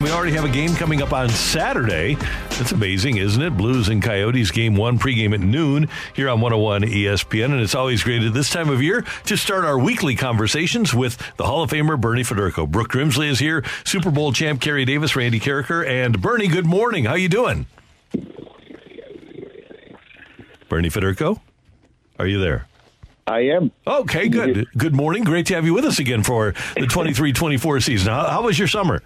We already have a game coming up on Saturday. That's amazing, isn't it? Blues and Coyotes game one pregame at noon here on 101 ESPN. And it's always great at this time of year to start our weekly conversations with the Hall of Famer Bernie Federko. Brooke Grimsley is here, Super Bowl champ Carey Davis, Randy Karraker, and Bernie, good morning. How you doing? Bernie Federko, are you there? I am. Okay, good. Good morning. Great to have you with us again for the 23 24 season. How, how was your summer?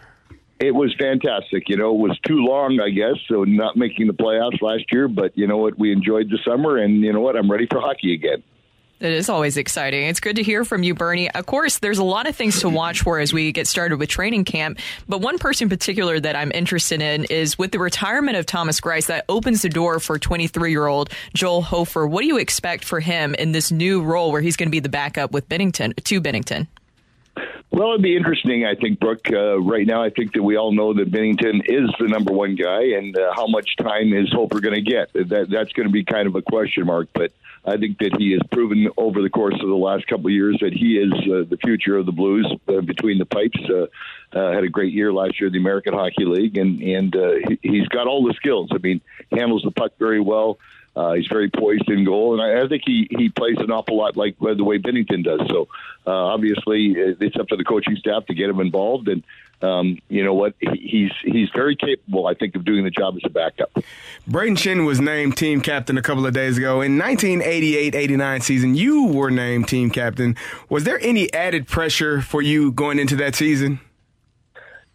It was fantastic. You know, it was too long, I guess, so not making the playoffs last year. But you know what? We enjoyed the summer, and you know what? I'm ready for hockey again. It is always exciting. It's good to hear from you, Bernie. Of course, there's a lot of things to watch for as we get started with training camp. But one person in particular that I'm interested in is with the retirement of Thomas Greiss, that opens the door for 23 year old Joel Hofer. What do you expect for him in this new role where he's going to be the backup with Binnington to Binnington? Well, it'd be interesting. I think, Brooke. Uh, right now, I think that we all know that Binnington is the number one guy, and uh, how much time is Hofer going to get? That that's going to be kind of a question mark. But I think that he has proven over the course of the last couple of years that he is uh, the future of the Blues uh, between the pipes. Uh, uh, had a great year last year in the American Hockey League, and and uh, he, he's got all the skills. I mean, handles the puck very well. Uh, he's very poised in goal, and I, I think he he plays an awful lot like the way Binnington does. So uh, obviously, it's up to the coaching staff to get him involved. And um, you know what? He's he's very capable, I think, of doing the job as a backup. Braden Schenn was named team captain a couple of days ago. In 1988-89 season, you were named team captain. Was there any added pressure for you going into that season?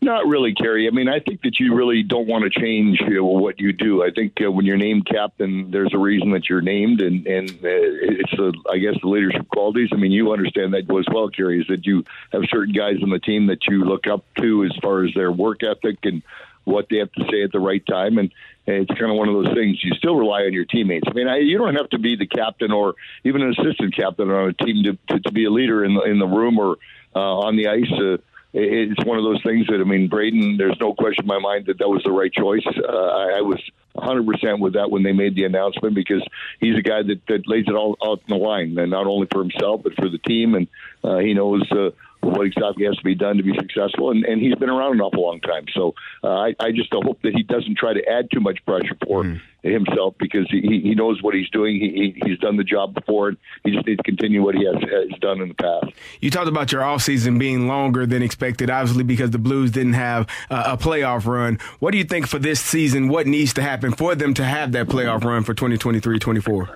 Not really, Carey. I mean, I think that you really don't want to change you know, what you do. I think uh, when you're named captain, there's a reason that you're named, and and uh, it's I guess the leadership qualities. I mean, you understand that as well, Carey, is that you have certain guys on the team that you look up to as far as their work ethic and what they have to say at the right time, and, and it's kind of one of those things. You still rely on your teammates. I mean, I, you don't have to be the captain or even an assistant captain on a team to to, to be a leader in the in the room or uh, on the ice. Uh, it's one of those things that I mean, Braden. There's no question in my mind that that was the right choice. Uh, I, I was 100 percent with that when they made the announcement because he's a guy that, that lays it all out in the line, and not only for himself but for the team, and uh, he knows. Uh, what exactly has to be done to be successful, and, and he's been around an awful long time. So uh, I, I just hope that he doesn't try to add too much pressure for mm. himself because he, he knows what he's doing. He, he's done the job before, and he just needs to continue what he has, has done in the past. You talked about your offseason being longer than expected, obviously because the Blues didn't have uh, a playoff run. What do you think for this season? What needs to happen for them to have that playoff run for 2023-24?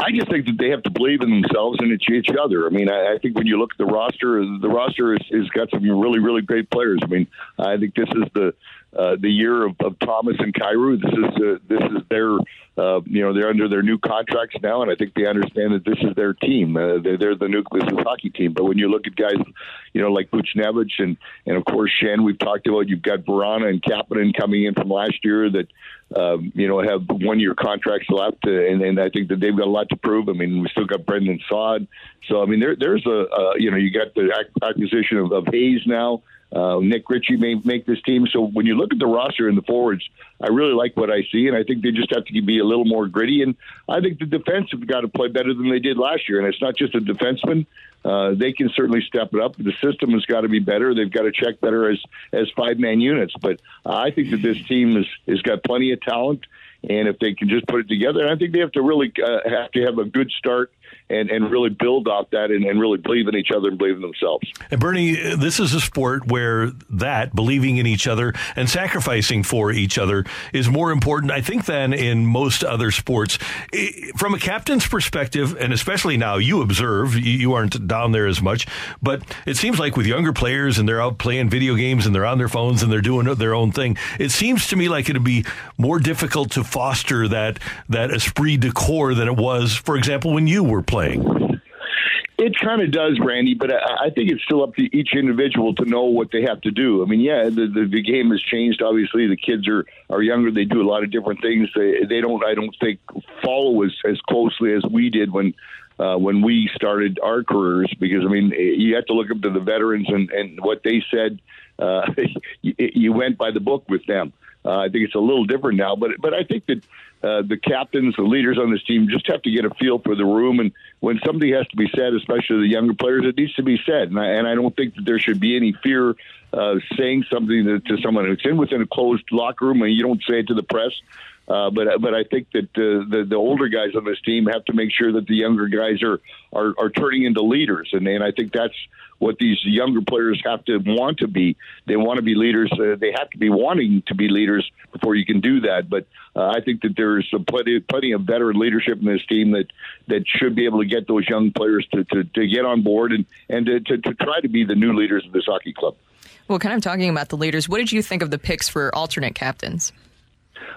I just think that they have to believe in themselves and each other. I mean, I, I think when you look at the roster, the roster is, is got some really, really great players. I mean, I think this is the uh, the year of, of Thomas and Kyrou. This is uh, this is their uh, you know they're under their new contracts now, and I think they understand that this is their team. Uh, they're, they're the nucleus of hockey team. But when you look at guys, you know like Buchnevich and and of course Schenn, we've talked about. You've got Vrana and Kapanen coming in from last year that um, you know have one year contracts left, uh, and, and I think that they've got a lot to prove. I mean, we still got Brandon Saad, so I mean there there's a uh, you know you got the acquisition of, of Hayes now. Uh, Nick Ritchie may make this team. So when you look at the roster and the forwards, I really like what I see, and I think they just have to be a little more gritty. And I think the defense have got to play better than they did last year. And it's not just a defenseman; uh, they can certainly step it up. The system has got to be better. They've got to check better as as five man units. But I think that this team has has got plenty of talent. And if they can just put it together, I think they have to really uh, have to have a good start and, and really build off that and, and really believe in each other and believe in themselves. And Bernie, this is a sport where that believing in each other and sacrificing for each other is more important, I think, than in most other sports. From a captain's perspective, and especially now, you observe you aren't down there as much, but it seems like with younger players and they're out playing video games and they're on their phones and they're doing their own thing. It seems to me like it'd be more difficult to foster that that esprit de corps that it was, for example, when you were playing. It kind of does, Randy, but I, I think it's still up to each individual to know what they have to do. I mean, yeah, the, the, the game has changed. Obviously, the kids are, are younger. They do a lot of different things. They, they don't, I don't think, follow as, as closely as we did when uh, when we started our careers because I mean you have to look up to the veterans and, and what they said. Uh, you, you went by the book with them. Uh, I think it's a little different now, but but I think that uh, the captains, the leaders on this team, just have to get a feel for the room, and when something has to be said, especially the younger players, it needs to be said. And I, and I don't think that there should be any fear uh, saying something to, to someone. It's in within a closed locker room, and you don't say it to the press. But but I think that uh, the the older guys on this team have to make sure that the younger guys are are, are turning into leaders, and and I think that's what these younger players have to want to be. They want to be leaders. Uh, they have to be wanting to be leaders before you can do that. But uh, I think that there's plenty plenty of veteran leadership in this team that that should be able to get those young players to to, to get on board and and to, to, to try to be the new leaders of this hockey club. Well, kind of talking about the leaders, what did you think of the picks for alternate captains?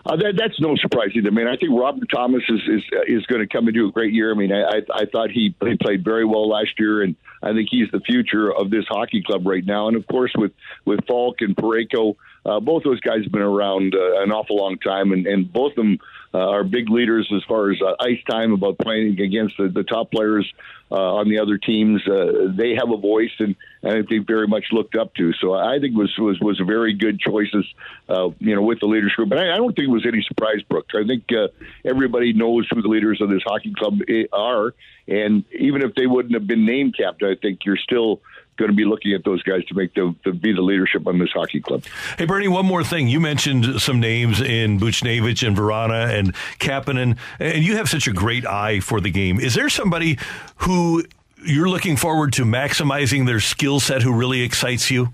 Uh, that, that's no surprise either. I mean, I think Robert Thomas is is, is going to come and do a great year. I mean, I, I thought he, he played very well last year, and I think he's the future of this hockey club right now. And of course, with with Falk and Parayko, uh, both those guys have been around uh, an awful long time, and, and both of them uh, are big leaders as far as uh, ice time about playing against the, the top players uh, on the other teams. Uh, they have a voice, and, and I think very much looked up to. So I think was was was a very good choices, uh, you know, with the leadership group. But I, I don't think it was any surprise, Brooks. I think uh, everybody knows who the leaders of this hockey club eh, are, and even if they wouldn't have been named captain, I think you're still going to be looking at those guys to make the, to be the leadership on this hockey club. Hey, Bernie, one more thing. You mentioned some names in Buchnevich and Vrana and Kapanen, and you have such a great eye for the game. Is there somebody who you're looking forward to maximizing their skill set who really excites you?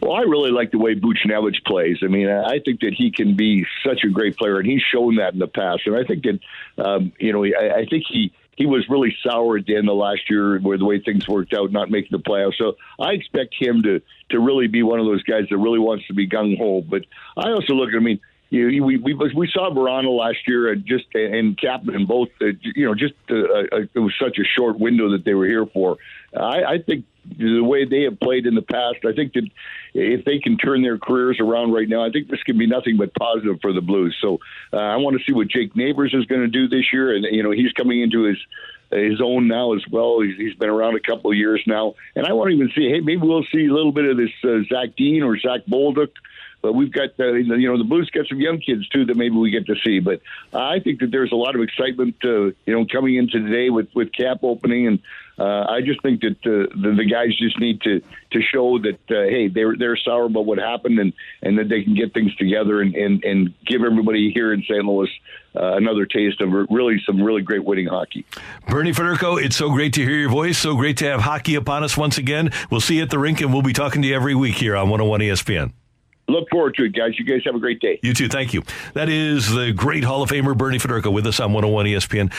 Well, I really like the way Buchnevich plays. I mean, I think that he can be such a great player, and he's shown that in the past. And I think that, um, you know, I, I think he he was really sour at the end of last year where the way things worked out, not making the playoffs. So I expect him to to really be one of those guys that really wants to be gung ho. But I also look at, I mean, you we we we saw Vrana last year and just and Kapanen both. Uh, you know, just uh, uh, it was such a short window that they were here for. I, I think the way they have played in the past, I think that if they can turn their careers around right now, I think this can be nothing but positive for the Blues. So uh, I want to see what Jake Neighbors is going to do this year, and you know he's coming into his his own now as well. He's, he's been around a couple of years now, and I want to even see. Hey, maybe we'll see a little bit of this uh, Zach Dean or Zach Bolduc. But we've got, uh, you know, the Blues got some young kids too that maybe we get to see. But I think that there's a lot of excitement, uh, you know, coming into today with with cap opening, and uh, I just think that uh, the, the guys just need to to show that uh, hey, they're they're sour about what happened, and and that they can get things together and and, and give everybody here in St. Louis uh, another taste of really some really great winning hockey. Bernie Federko, it's so great to hear your voice. So great to have hockey upon us once again. We'll see you at the rink, and we'll be talking to you every week here on 101 ESPN look forward to it, guys. You guys have a great day. You too. Thank you. That is the great Hall of Famer Bernie Federko with us on 101 ESPN.